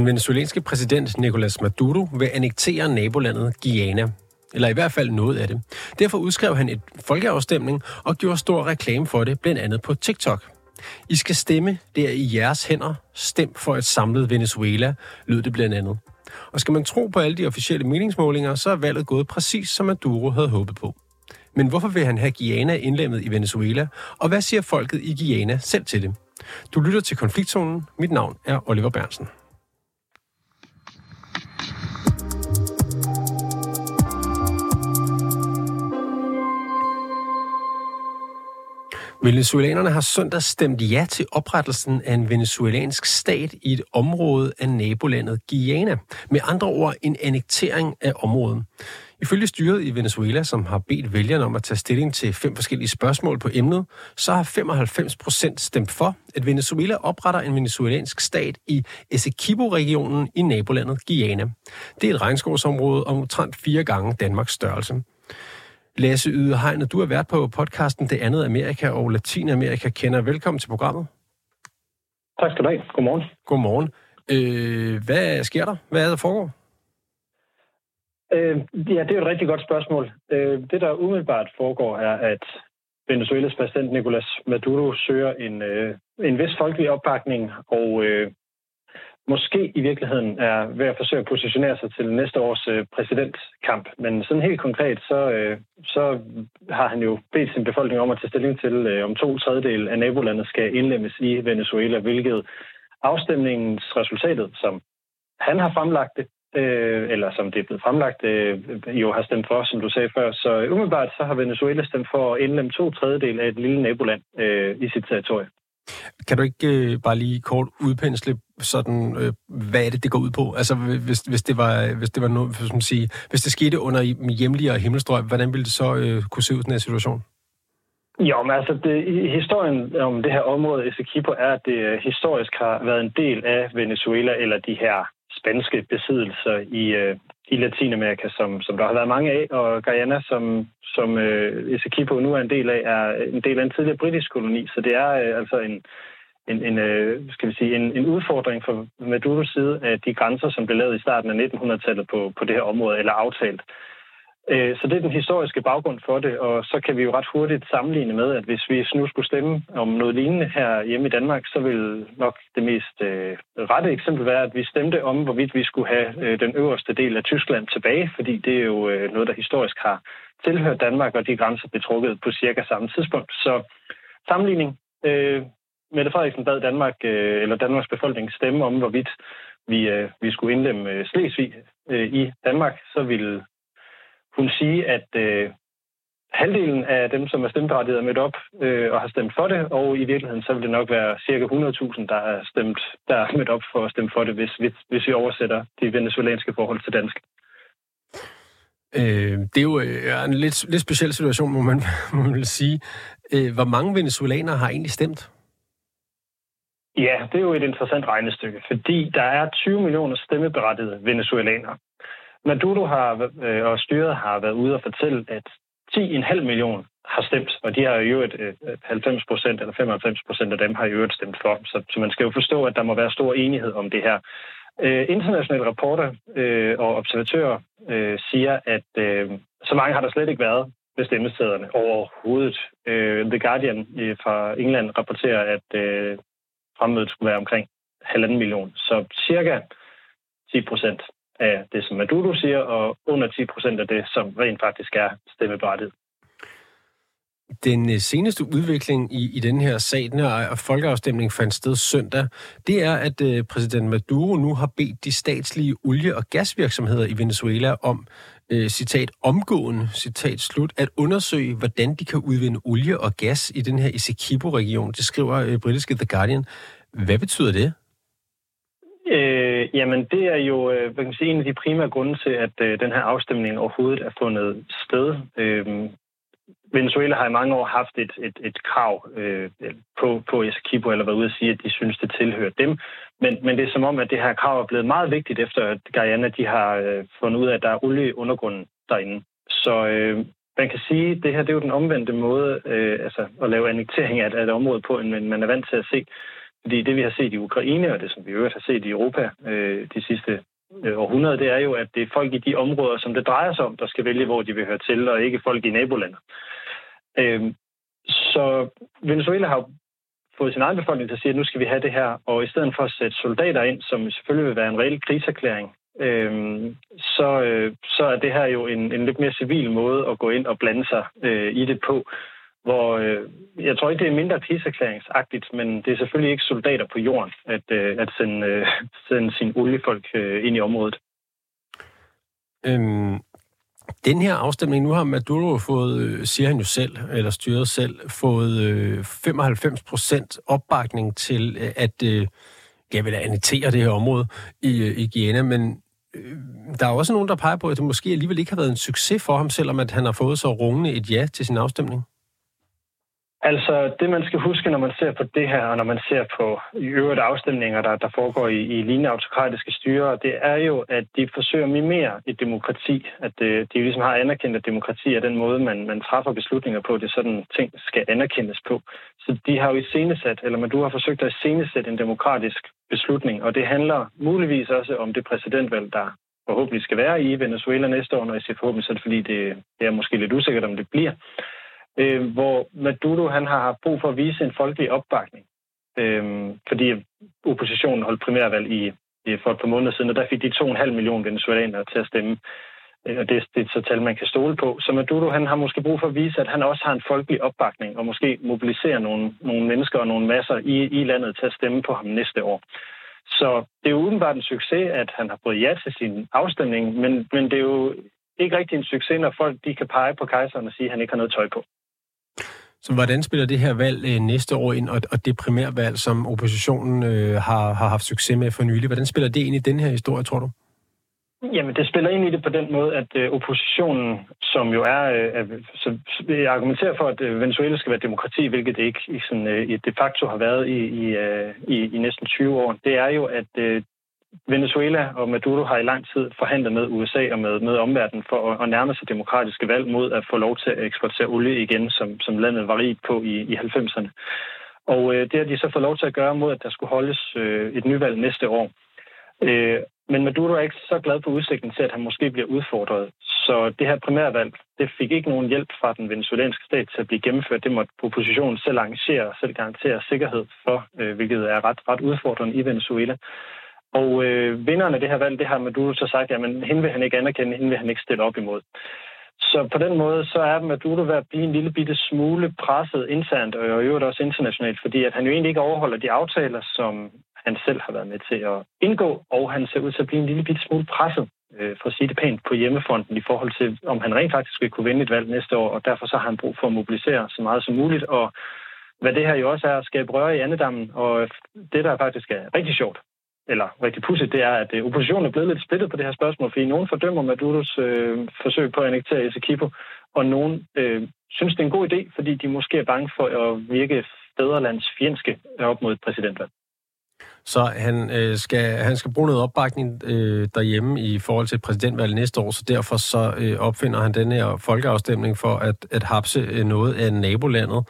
Den venezuelanske præsident Nicolas Maduro vil annektere nabolandet Guyana, eller i hvert fald noget af det. Derfor udskrev han et folkeafstemning og gjorde stor reklame for det, blandt andet på TikTok. I skal stemme, det er i jeres hænder. Stem for et samlet Venezuela, lød det blandt andet. Og skal man tro på alle de officielle meningsmålinger, så er valget gået præcis som Maduro havde håbet på. Men hvorfor vil han have Guyana indlemmet i Venezuela, og hvad siger folket i Guyana selv til det? Du lytter til Konfliktzonen. Mit navn er Oliver Bernsen. Venezuelanerne har søndag stemt ja til oprettelsen af en venezuelansk stat i et område af nabolandet Guyana. Med andre ord en annektering af området. Ifølge styret i Venezuela, som har bedt vælgerne om at tage stilling til fem forskellige spørgsmål på emnet, så har 95 procent stemt for, at Venezuela opretter en venezuelansk stat i Essequibo-regionen i nabolandet Guyana. Det er et regnskovsområde om omtrent fire gange Danmarks størrelse. Lasse Yde Hegn, du har været på podcasten Det andet Amerika og Latinamerika kender. Velkommen til programmet. Tak skal du have. Godmorgen. Godmorgen. Øh, hvad sker der? Hvad er der foregår? Øh, ja, det er et rigtig godt spørgsmål. Øh, det, der umiddelbart foregår, er, at Venezuelas præsident Nicolas Maduro søger en, øh, en vis folkelig opbakning, og øh, måske i virkeligheden er ved at forsøge at positionere sig til næste års øh, præsidentkamp. Men sådan helt konkret, så, øh, så har han jo bedt sin befolkning om at tage stilling til, øh, om to tredjedel af nabolandet skal indlemmes i Venezuela, hvilket afstemningens resultatet, som han har fremlagt det, øh, eller som det er blevet fremlagt, øh, jo har stemt for, som du sagde før. Så umiddelbart så har Venezuela stemt for at indlemme to tredjedel af et lille naboland øh, i sit territorie. Kan du ikke øh, bare lige kort udpensle sådan, øh, hvad er det, det går ud på? Altså, hvis, hvis det var, øh, hvis det var noget, som man sige, hvis det skete under hjemlige og himmelstrøg, hvordan ville det så øh, kunne se ud, den her situation? Jo, men altså, det, historien om det her område, Essequibo, er, at det øh, historisk har været en del af Venezuela, eller de her spanske besiddelser i, øh, i Latinamerika, som, som der har været mange af, og Guyana, som, som øh, Esequibo nu er en del af, er en del af en tidligere britisk koloni, så det er øh, altså en, en, en, øh, skal vi sige, en, en udfordring fra Maduros side af de grænser, som blev lavet i starten af 1900-tallet på, på det her område, eller aftalt. Øh, så det er den historiske baggrund for det, og så kan vi jo ret hurtigt sammenligne med, at hvis vi nu skulle stemme om noget lignende her hjemme i Danmark, så vil nok det mest øh, rette eksempel være, at vi stemte om, hvorvidt vi skulle have øh, den øverste del af Tyskland tilbage, fordi det er jo øh, noget, der historisk har tilhørt Danmark, og de grænser blev trukket på cirka samme tidspunkt. Så sammenligning. Øh, Mette Frederiksen bad Danmark, øh, eller Danmarks befolkning stemme om, hvorvidt vi, øh, vi skulle indlemme øh, Slesvig øh, i Danmark, så ville hun sige, at øh, halvdelen af dem, som er stemmeberettiget, er mødt op øh, og har stemt for det, og i virkeligheden så vil det nok være cirka 100.000, der er, stemt, der er mødt op for at stemme for det, hvis, hvis, hvis vi oversætter de venezuelanske forhold til dansk. Øh, det er jo øh, en lidt, lidt speciel situation, må man, må man sige. Øh, hvor mange venezuelanere har egentlig stemt? Ja, det er jo et interessant regnestykke, fordi der er 20 millioner stemmeberettigede venezuelanere. Maduro har, øh, og styret har været ude og fortælle, at 10,5 millioner har stemt, og de har jo et 90 procent eller 95 procent af dem har jo stemt for. Så, så man skal jo forstå, at der må være stor enighed om det her. Øh, internationale rapporter øh, og observatører øh, siger, at øh, så mange har der slet ikke været ved stemmestederne overhovedet. Øh, The Guardian øh, fra England rapporterer, at øh, fremmødet skulle være omkring halvanden million. Så cirka 10 procent af det, som Maduro siger, og under 10 procent af det, som rent faktisk er stemmeberettiget. Den øh, seneste udvikling i, i den her sag, den her folkeafstemning fandt sted søndag, det er, at øh, præsident Maduro nu har bedt de statslige olie- og gasvirksomheder i Venezuela om, øh, citat, omgående, citat slut, at undersøge, hvordan de kan udvinde olie og gas i den her Essequibo-region. Det skriver øh, britiske The Guardian. Hvad betyder det? Øh, jamen, det er jo øh, hvad kan sige, en af de primære grunde til, at øh, den her afstemning overhovedet er fundet sted. Øh, Venezuela har i mange år haft et, et, et krav øh, på, på Esquibo, eller været ude at sige, at de synes, det tilhører dem. Men, men det er som om, at det her krav er blevet meget vigtigt, efter at Guyana de har øh, fundet ud af, at der er olie i undergrunden derinde. Så øh, man kan sige, at det her det er jo den omvendte måde øh, altså, at lave annektering af et, af et område på, end man er vant til at se fordi det, vi har set i Ukraine, og det, som vi øvrigt har set i Europa øh, de sidste øh, århundrede, det er jo, at det er folk i de områder, som det drejer sig om, der skal vælge, hvor de vil høre til, og ikke folk i nabolandet. Øh, så Venezuela har fået sin egen befolkning til at sige, at nu skal vi have det her, og i stedet for at sætte soldater ind, som selvfølgelig vil være en reel kriserklæring, øh, så, øh, så er det her jo en, en lidt mere civil måde at gå ind og blande sig øh, i det på hvor øh, jeg tror ikke, det er mindre tidserklæringsagtigt, men det er selvfølgelig ikke soldater på jorden at, øh, at sende, øh, sende sine oliefolk øh, ind i området. Øhm, den her afstemning, nu har Maduro fået, øh, siger han jo selv, eller styret selv, fået øh, 95 procent opbakning til øh, at øh, jeg vil annektere det her område i, øh, i Guyana, men øh, der er også nogen, der peger på, at det måske alligevel ikke har været en succes for ham, selvom at han har fået så rungende et ja til sin afstemning. Altså, det man skal huske, når man ser på det her, og når man ser på i øvrigt afstemninger, der, der foregår i, i lignende autokratiske styre, det er jo, at de forsøger at mimere et demokrati. At de, øh, de ligesom har anerkendt, at demokrati er den måde, man, man træffer beslutninger på. Det er sådan, ting skal anerkendes på. Så de har jo iscenesat, eller man du har forsøgt at iscenesætte en demokratisk beslutning, og det handler muligvis også om det præsidentvalg, der forhåbentlig skal være i Venezuela næste år, når jeg siger forhåbentlig, så er det fordi, det, det er måske lidt usikkert, om det bliver øh, hvor Maduro han har haft brug for at vise en folkelig opbakning. Øh, fordi oppositionen holdt primærvalg i, i, for et par måneder siden, og der fik de 2,5 millioner venezuelanere til at stemme. Øh, og det, det er så tal, man kan stole på. Så Maduro han har måske brug for at vise, at han også har en folkelig opbakning, og måske mobilisere nogle, nogle mennesker og nogle masser i, i landet til at stemme på ham næste år. Så det er jo udenbart en succes, at han har fået ja til sin afstemning, men, men det er jo ikke rigtig en succes, når folk de kan pege på kejseren og sige, at han ikke har noget tøj på. Så hvordan spiller det her valg øh, næste år ind, og, og det primærvalg, som oppositionen øh, har, har haft succes med for nylig, hvordan spiller det ind i den her historie, tror du? Jamen, det spiller ind i det på den måde, at øh, oppositionen, som jo er, øh, så jeg argumenterer for, at øh, Venezuela skal være demokrati, hvilket det ikke i sådan, øh, de facto har været i, i, øh, i, i næsten 20 år, det er jo, at øh, Venezuela og Maduro har i lang tid forhandlet med USA og med, med omverdenen for at, at nærme sig demokratiske valg mod at få lov til at eksportere olie igen, som, som landet var rigt på i, i 90'erne. Og øh, det har de så fået lov til at gøre mod, at der skulle holdes øh, et nyvalg næste år. Øh, men Maduro er ikke så glad for udsigten til, at han måske bliver udfordret. Så det her primærvalg, det fik ikke nogen hjælp fra den venezuelanske stat til at blive gennemført. Det måtte oppositionen selv arrangere og selv garantere sikkerhed for, øh, hvilket er ret, ret udfordrende i Venezuela. Og øh, vinderen af det her valg, det har Maduro så sagt, at hende vil han ikke anerkende, hende vil han ikke stille op imod. Så på den måde, så er Maduro ved at blive en lille bitte smule presset internt, og i øvrigt også internationalt, fordi at han jo egentlig ikke overholder de aftaler, som han selv har været med til at indgå, og han ser ud til at blive en lille bitte smule presset, øh, for at sige det pænt, på hjemmefronten i forhold til, om han rent faktisk vil kunne vinde et valg næste år, og derfor så har han brug for at mobilisere så meget som muligt, og hvad det her jo også er at skabe røre i andedammen, og det, der faktisk er rigtig sjovt, eller rigtig pudsigt, det er, at øh, oppositionen er blevet lidt splittet på det her spørgsmål, fordi nogen fordømmer Maduros øh, forsøg på at annektere Essequibo, og nogen øh, synes, det er en god idé, fordi de måske er bange for at virke fædrelandsfjendske op mod et præsidentvalg. Så han, øh, skal, han skal bruge noget opbakning øh, derhjemme i forhold til præsidentvalget næste år, så derfor så øh, opfinder han den her folkeafstemning for at, at hapse øh, noget af nabolandet.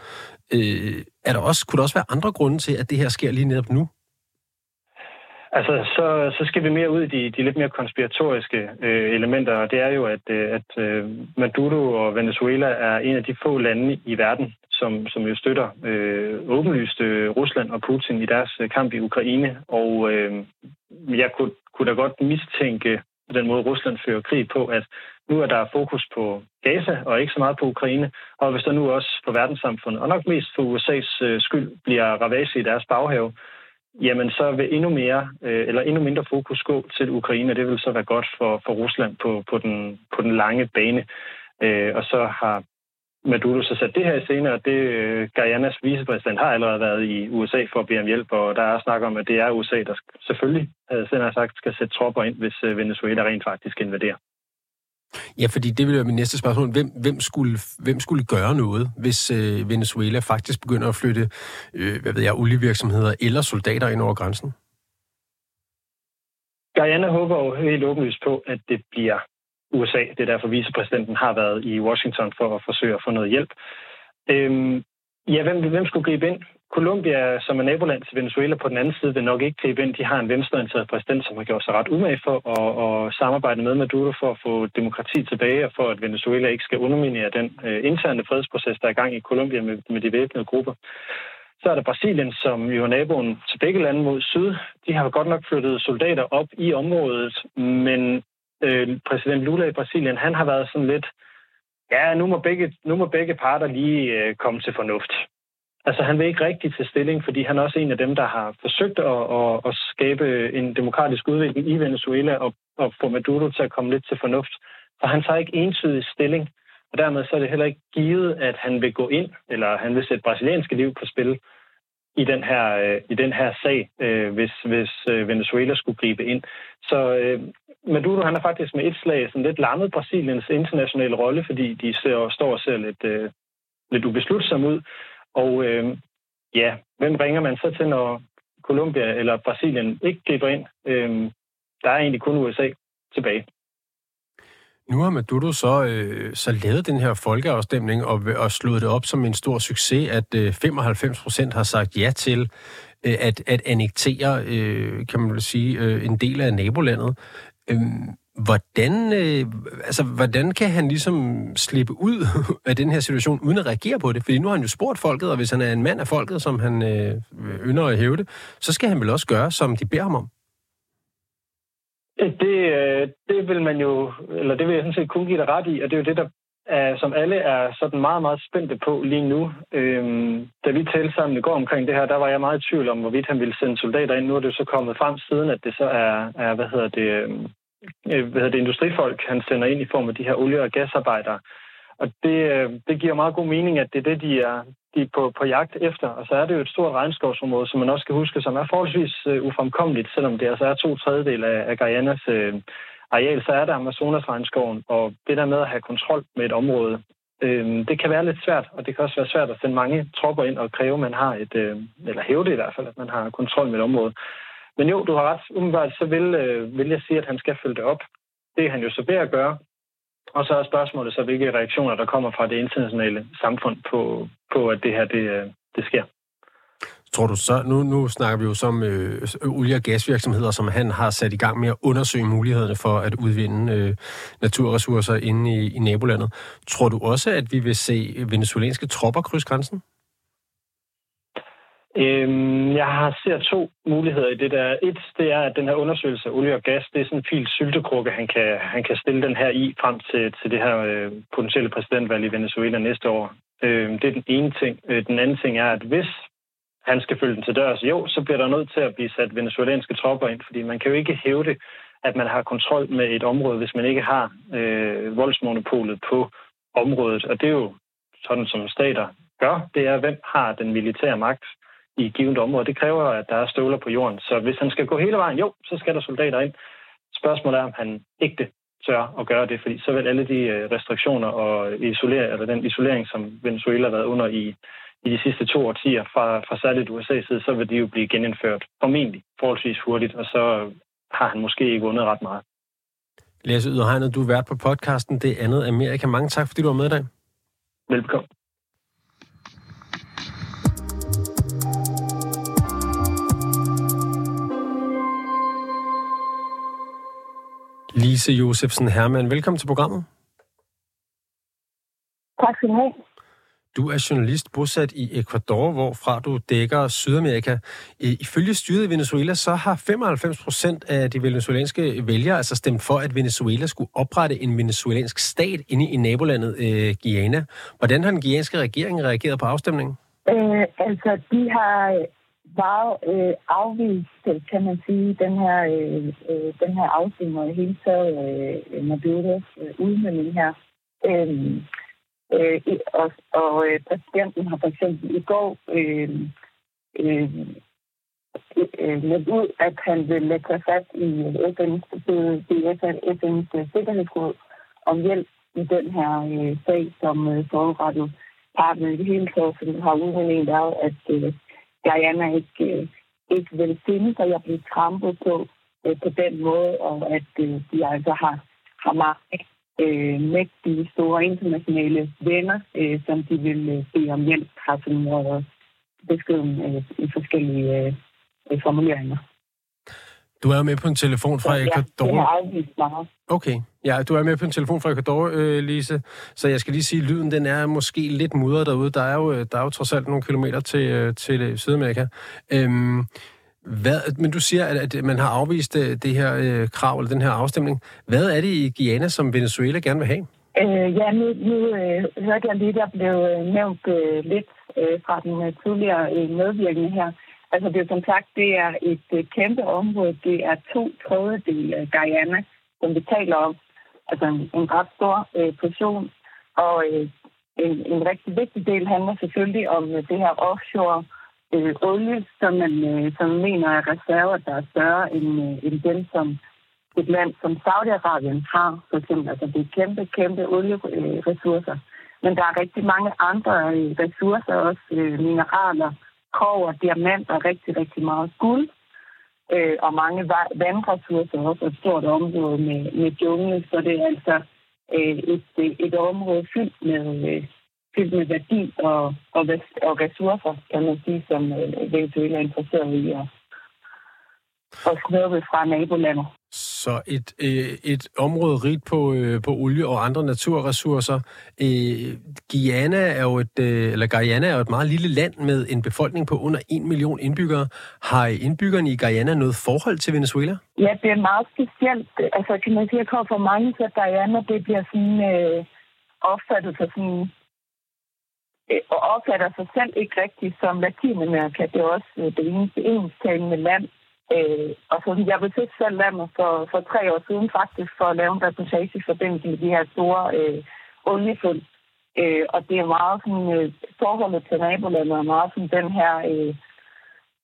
Øh, er der også, kunne der også være andre grunde til, at det her sker lige netop nu? Altså, så, så skal vi mere ud i de, de lidt mere konspiratoriske øh, elementer, og det er jo, at, øh, at øh, Maduro og Venezuela er en af de få lande i verden, som, som jo støtter øh, åbenlyst øh, Rusland og Putin i deres øh, kamp i Ukraine. Og øh, jeg kunne, kunne da godt mistænke den måde, Rusland fører krig på, at nu er der fokus på Gaza og ikke så meget på Ukraine. Og hvis der nu også på verdenssamfundet, og nok mest for USA's øh, skyld, bliver ravage i deres baghave, jamen så vil endnu mere øh, eller endnu mindre fokus gå til Ukraine, og det vil så være godt for, for Rusland på, på, den, på den lange bane. Øh, og så har Maduro så sat det her i scene, og det øh, Guyanas vicepræsident har allerede været i USA for at bede om hjælp, og der er snak om, at det er USA, der selvfølgelig, øh, selv har sagt, skal sætte tropper ind, hvis øh, Venezuela rent faktisk invaderer. Ja, fordi det vil være min næste spørgsmål. Hvem, hvem, skulle, hvem skulle gøre noget, hvis øh, Venezuela faktisk begynder at flytte, øh, hvad ved jeg, olievirksomheder eller soldater ind over grænsen? Guyana håber jo helt åbenlyst på, at det bliver USA. Det er derfor, vicepræsidenten har været i Washington for at forsøge at få noget hjælp. Øhm, ja, hvem, hvem skulle gribe ind? Colombia, som er naboland til Venezuela på den anden side, vil nok ikke gribe ind. De har en venstreorienteret præsident, som har gjort sig ret umage for at, at samarbejde med Maduro for at få demokrati tilbage, og for at Venezuela ikke skal underminere den øh, interne fredsproces, der er i gang i Colombia med, med de væbnede grupper. Så er der Brasilien, som jo er naboen til begge lande mod syd. De har godt nok flyttet soldater op i området, men øh, præsident Lula i Brasilien, han har været sådan lidt, ja, nu må begge, nu må begge parter lige øh, komme til fornuft. Altså, han vil ikke rigtig til stilling, fordi han er også en af dem, der har forsøgt at, at, at skabe en demokratisk udvikling i Venezuela og, og få Maduro til at komme lidt til fornuft. Så han tager ikke entydig stilling, og dermed så er det heller ikke givet, at han vil gå ind, eller han vil sætte brasilianske liv på spil i den her, øh, i den her sag, øh, hvis, hvis øh, Venezuela skulle gribe ind. Så øh, Maduro han er faktisk med et slag sådan lidt lammet Brasiliens internationale rolle, fordi de ser, står og ser lidt, øh, lidt ubeslutsomme ud. Og øh, ja, hvem ringer man så til, når Colombia eller Brasilien ikke griber ind? Øh, der er egentlig kun USA tilbage. Nu har Maduro så, øh, så lavet den her folkeafstemning og, og slået det op som en stor succes, at øh, 95 procent har sagt ja til øh, at, at annektere, øh, kan man vel sige, øh, en del af nabolandet. Øh, hvordan, øh, altså, hvordan kan han ligesom slippe ud af den her situation, uden at reagere på det? Fordi nu har han jo spurgt folket, og hvis han er en mand af folket, som han øh, ynder at hæve det, så skal han vel også gøre, som de beder ham om? Det, øh, det vil man jo, eller det vil jeg sådan set kun give dig ret i, og det er jo det, der er, som alle er sådan meget, meget spændte på lige nu. Øhm, da vi talte sammen i går omkring det her, der var jeg meget i tvivl om, hvorvidt han ville sende soldater ind. Nu er det så kommet frem siden, at det så er, er hvad hedder det, øhm, Øh, hvad hedder det, industrifolk, han sender ind i form af de her olie- og gasarbejdere. Og det, øh, det giver meget god mening, at det er det, de er, de er på, på jagt efter. Og så er det jo et stort regnskovsområde, som man også skal huske, som er forholdsvis uh, ufremkommeligt, selvom det altså er to tredjedel af, af Guyanas uh, areal, så er der Amazonas-regnskoven. Og det der med at have kontrol med et område, uh, det kan være lidt svært, og det kan også være svært at sende mange tropper ind og kræve, at man har et, uh, eller hæve det i hvert fald, at man har kontrol med et område. Men jo, du har ret. Umiddelbart så vil, øh, vil jeg sige, at han skal følge det op. Det er han jo så ved at gøre, og så er spørgsmålet så, hvilke reaktioner der kommer fra det internationale samfund på, på at det her det, øh, det sker. Tror du så, nu, nu snakker vi jo som øh, olie- og gasvirksomheder, som han har sat i gang med at undersøge mulighederne for at udvinde øh, naturressourcer inde i, i nabolandet. Tror du også, at vi vil se venezuelanske tropper krydse grænsen? Øhm, jeg har ser to muligheder i det der. Et, det er, at den her undersøgelse af olie og gas, det er sådan en fil syltekrukke, han kan, han kan stille den her i frem til, til det her øh, potentielle præsidentvalg i Venezuela næste år. Øhm, det er den ene ting. Øh, den anden ting er, at hvis han skal følge den til dørs, jo, så bliver der nødt til at blive sat venezuelanske tropper ind, fordi man kan jo ikke hæve det, at man har kontrol med et område, hvis man ikke har øh, voldsmonopolet på området. Og det er jo sådan, som stater gør, det er, hvem har den militære magt i et givet område. Det kræver, at der er støvler på jorden. Så hvis han skal gå hele vejen, jo, så skal der soldater ind. Spørgsmålet er, om han ikke tør at gøre det, fordi så vil alle de øh, restriktioner og isolering, eller den isolering, som Venezuela har været under i, i de sidste to årtier fra, fra særligt USA's side, så vil de jo blive genindført formentlig forholdsvis hurtigt, og så har han måske ikke vundet ret meget. Lasse Yderhegnet, du er vært på podcasten Det andet Amerika. Mange tak, fordi du var med i dag. Velkommen. Lise Josefsen Hermann, velkommen til programmet. Tak skal du have. Du er journalist bosat i Ecuador, hvorfra du dækker Sydamerika. Ifølge styret i Venezuela, så har 95 procent af de venezuelanske vælgere altså stemt for, at Venezuela skulle oprette en venezuelansk stat inde i nabolandet øh, Guyana. Hvordan har den guianske regering reageret på afstemningen? Øh, altså, de har bare øh, afvist, kan man sige, den her, øh, øh den her afstemning og hele taget øh, Maduros øh, udmelding her. Øhm, øh, øh, og og øh, præsidenten har for eksempel i går øh, øh, øh, meldt ud, at han vil lægge sig fast i FN's, FN's øh, sikkerhedsråd om hjælp i den her øh, sag, som øh, forrettet partner i det hele taget, som har udmeldingen været, at øh, Diana ikke, øh, ikke vil finde sig jeg blive trampet på øh, på den måde, og at øh, de altså har, har mange øh, mægtige store internationale venner, øh, som de vil øh, bede om hjælp, har som noget beskeden øh, i forskellige øh, formuleringer. Du er med på en telefon fra Ecuador. Ja. Okay. Ja, du er med på en telefon fra Ecuador, øh, Lise. Så jeg skal lige sige, at lyden den er måske lidt mudret derude. Der er jo, øh, der er jo trods alt nogle kilometer til, øh, til Sydamerika. Øhm, hvad, men du siger, at, at man har afvist øh, det her øh, krav, eller den her afstemning. Hvad er det i Guyana, som Venezuela gerne vil have? Øh, ja, nu, nu øh, hørte jeg lige, der blev nævnt øh, lidt øh, fra den øh, tidligere øh, medvirkende her. Altså det er som sagt, det er et øh, kæmpe område. Det er to tredjedel af Guyana, som vi taler om. Altså en, en ret stor øh, portion. Og øh, en, en rigtig vigtig del handler selvfølgelig om øh, det her offshore øh, olie, som man øh, som mener er reserver, der er større end, øh, end dem, som et land som Saudi-Arabien har. For eksempel, altså det er kæmpe, kæmpe olieressourcer. Men der er rigtig mange andre øh, ressourcer, også øh, mineraler, kover, diamanter, rigtig, rigtig meget guld. Øh, og mange vandressourcer, også et stort område med, med jungle. Så det er altså øh, et, øh, et område fyldt med, øh, fyldt med værdi og, og, og ressourcer, kan man sige, som øh, Venezuela er interesseret i at, at snuppe fra nabolandet. Så et, øh, et område rigt på, øh, på olie og andre naturressourcer. Øh, Guyana er jo et, øh, eller Guyana er jo et meget lille land med en befolkning på under 1 million indbyggere. Har indbyggerne i Guyana noget forhold til Venezuela? Ja, det er meget specielt. Altså, kan man sige, at for mange til Guyana, det bliver sådan øh, opfattet for sådan øh, og opfatter sig selv ikke rigtigt som Latinamerika. Det er også øh, det eneste engelsktalende land Øh, og så jeg besøgte selv landet for, for tre år siden faktisk for at lave en reportage i forbindelse med de her store øh, oliefund. Øh, og det er meget sådan, øh, forholdet til nabolandet er meget sådan den her, øh,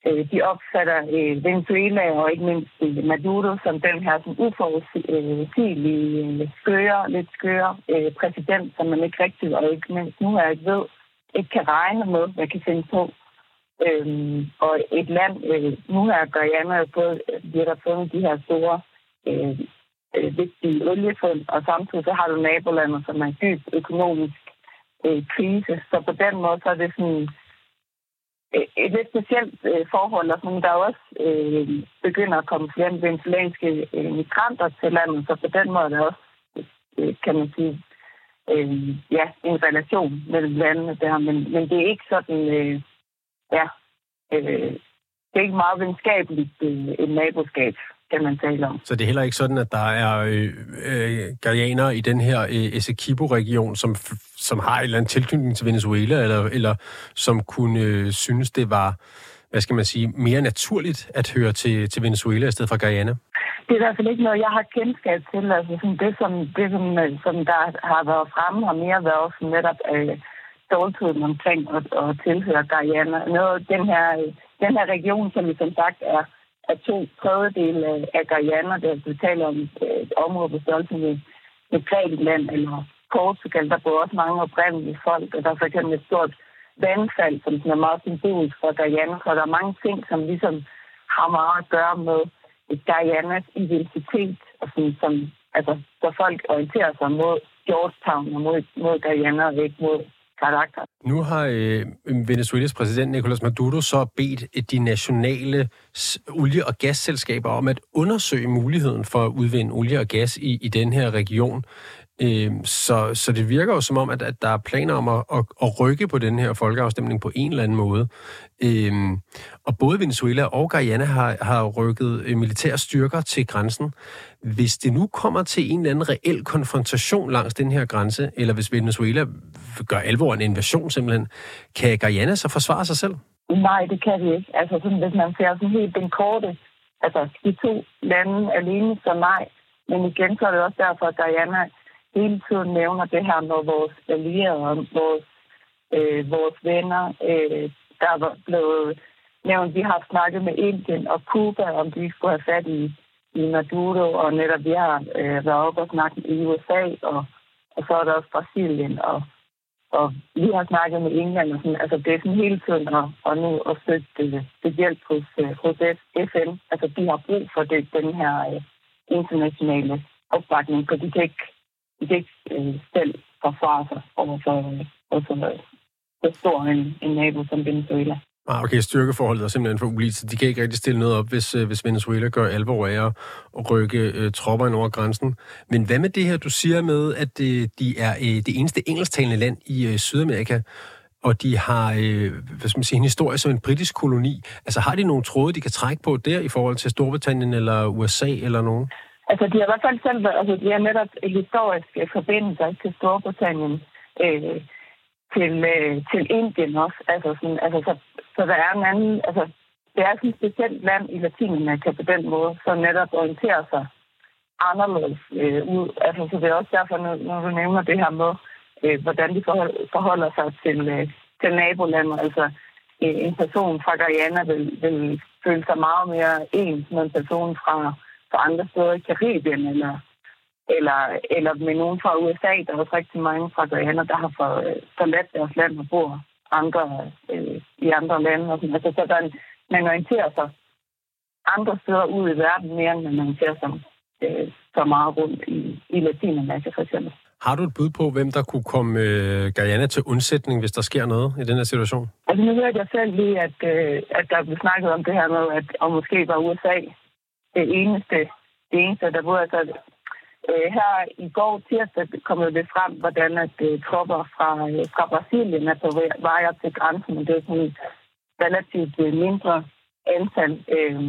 øh, de opfatter øh, Venezuela og ikke mindst øh, Maduro som den her sådan uforudsigelige, øh, skøre, lidt skøre øh, præsident, som man ikke rigtig, og ikke mindst nu er ikke ved, ikke kan regne med, hvad kan finde på. Øhm, og et land, øh, nu her Guyana, fået bliver har fundet de her store øh, øh, vigtige oliefund, og samtidig så har du nabolandet, som er en dyb økonomisk øh, krise. Så på den måde, så er det sådan øh, et lidt specielt øh, forhold, og sådan, der også øh, begynder at komme flere venezuelanske øh, migranter til landet, så på den måde er det også, øh, kan man sige, øh, ja, en relation mellem landene der, men, men det er ikke sådan... Øh, ja, øh, det er ikke meget venskabeligt øh, et naboskab, kan man tale om. Så det er heller ikke sådan, at der er øh, øh, galianere i den her øh, Essequibo-region, som, som har en eller anden tilknytning til Venezuela, eller, eller som kunne øh, synes, det var hvad skal man sige, mere naturligt at høre til, til Venezuela i stedet for Guyana? Det er i hvert fald ikke noget, jeg har kendskab til. Altså, sådan det, som, det som, som der har været fremme, har mere været sådan netop øh, stoltheden omkring at, at tilhøre Guyana. Noget, den, her, øh, den her region, som vi som sagt er, er to tredjedel af, af Guyana, der vi taler om øh, et område på størrelse med, med Grækenland eller Portugal, der bor også mange oprindelige folk, og der er for eksempel et stort vandfald, som er meget symbolisk for Guyana, så der er mange ting, som ligesom har meget at gøre med et Guyanas identitet, og sådan, som, altså, så folk orienterer sig mod Georgetown og mod, mod Guyana og ikke mod karakter. Nu har øh, Venezuelas præsident Nicolas Maduro så bedt øh, de nationale olie- og gasselskaber om at undersøge muligheden for at udvinde olie og gas i, i den her region. Øh, så, så det virker jo som om, at, at der er planer om at, at, at rykke på den her folkeafstemning på en eller anden måde. Øh, og både Venezuela og Guyana har, har rykket øh, militære styrker til grænsen. Hvis det nu kommer til en eller anden reel konfrontation langs den her grænse, eller hvis Venezuela gør alvor en invasion simpelthen, kan Guyana så forsvare sig selv? Nej, det kan de ikke. Altså sådan, hvis man ser sådan helt den korte, altså de to lande alene, så nej. Men igen, så er det også derfor, at Guyana hele tiden nævner det her med vores allierede, vores, øh, vores venner. Øh, der er blevet nævnt, vi har snakket med Indien og Cuba, om de skulle have fat i, i Maduro, og netop vi har øh, været oppe og snakket i USA, og, og så er der også Brasilien, og, og vi har snakket med England, og sådan, altså det er sådan hele tiden, og, og nu at søge det, det hjælp hos, øh, hos FN. Altså de har brug for det, den her øh, internationale opbakning, for de kan ikke de ikke øh, selv forsvare sig over for, over for så stor en, en nabo som Venezuela. Ah, okay, styrkeforholdet er simpelthen for ulige, så de kan ikke rigtig stille noget op, hvis, øh, hvis Venezuela gør alvor af at rykke øh, tropper ind over grænsen. Men hvad med det her, du siger med, at øh, de er øh, det eneste engelsktalende land i øh, Sydamerika, og de har øh, hvad skal man sige, en historie som en britisk koloni. Altså har de nogle tråde, de kan trække på der i forhold til Storbritannien eller USA eller nogen? Altså de har i hvert fald selv, været, altså de har netop historiske øh, forbindelser til Storbritannien. Øh, til, øh, til Indien også. Altså sådan, altså, så, så der er en anden, altså, det er sådan et specielt land i Latinamerika på den måde, som netop orienterer sig anderledes øh, ud. Altså, så det er også derfor, når, når du nævner det her med, øh, hvordan de forholder sig til, øh, til nabolandet. Altså, øh, en person fra Guyana vil, vil føle sig meget mere ens med en person fra, fra andre steder i Karibien eller eller, eller med nogen fra USA. Der er også rigtig mange fra Guyana, der har for, forladt deres land og bor andre, øh, i andre lande. Og sådan. Altså, så der, man orienterer sig andre steder ud i verden, mere end man orienterer sig øh, så meget rundt i, i Latinamerika for eksempel. Har du et bud på, hvem der kunne komme øh, Guyana til undsætning, hvis der sker noget i den her situation? Altså nu hørte jeg selv lige, at, øh, at der blev snakket om det her med, at og måske var USA det eneste, det eneste der var. altså, Øh, her i går tirsdag kom det frem, hvordan at øh, tropper fra, øh, fra Brasilien er på vej op til grænsen, men det er sådan et relativt øh, mindre antal. Øh,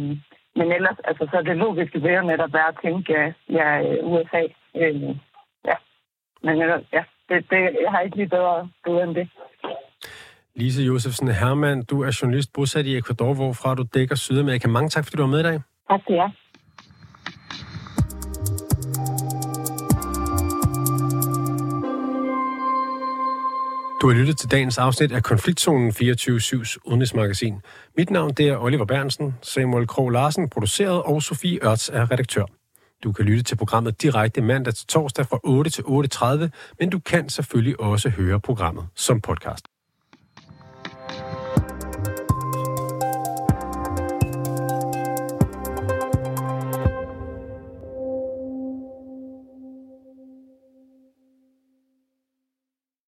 men ellers, altså, så er det logiske ved at netop være at tænke, ja, ja øh, USA. Øh, ja. Men ellers, ja, det, det, jeg har ikke lige bedre bud end det. Lise Josefsen Hermann, du er journalist bosat i Ecuador, hvorfra du dækker Sydamerika. Mange tak, fordi du var med i dag. Tak til jer. Du har lyttet til dagens afsnit af Konfliktzonen 24-7's udenrigsmagasin. Mit navn det er Oliver Bernsen, Samuel Krog Larsen produceret og Sofie Ørts er redaktør. Du kan lytte til programmet direkte mandag til torsdag fra 8 til 8.30, men du kan selvfølgelig også høre programmet som podcast.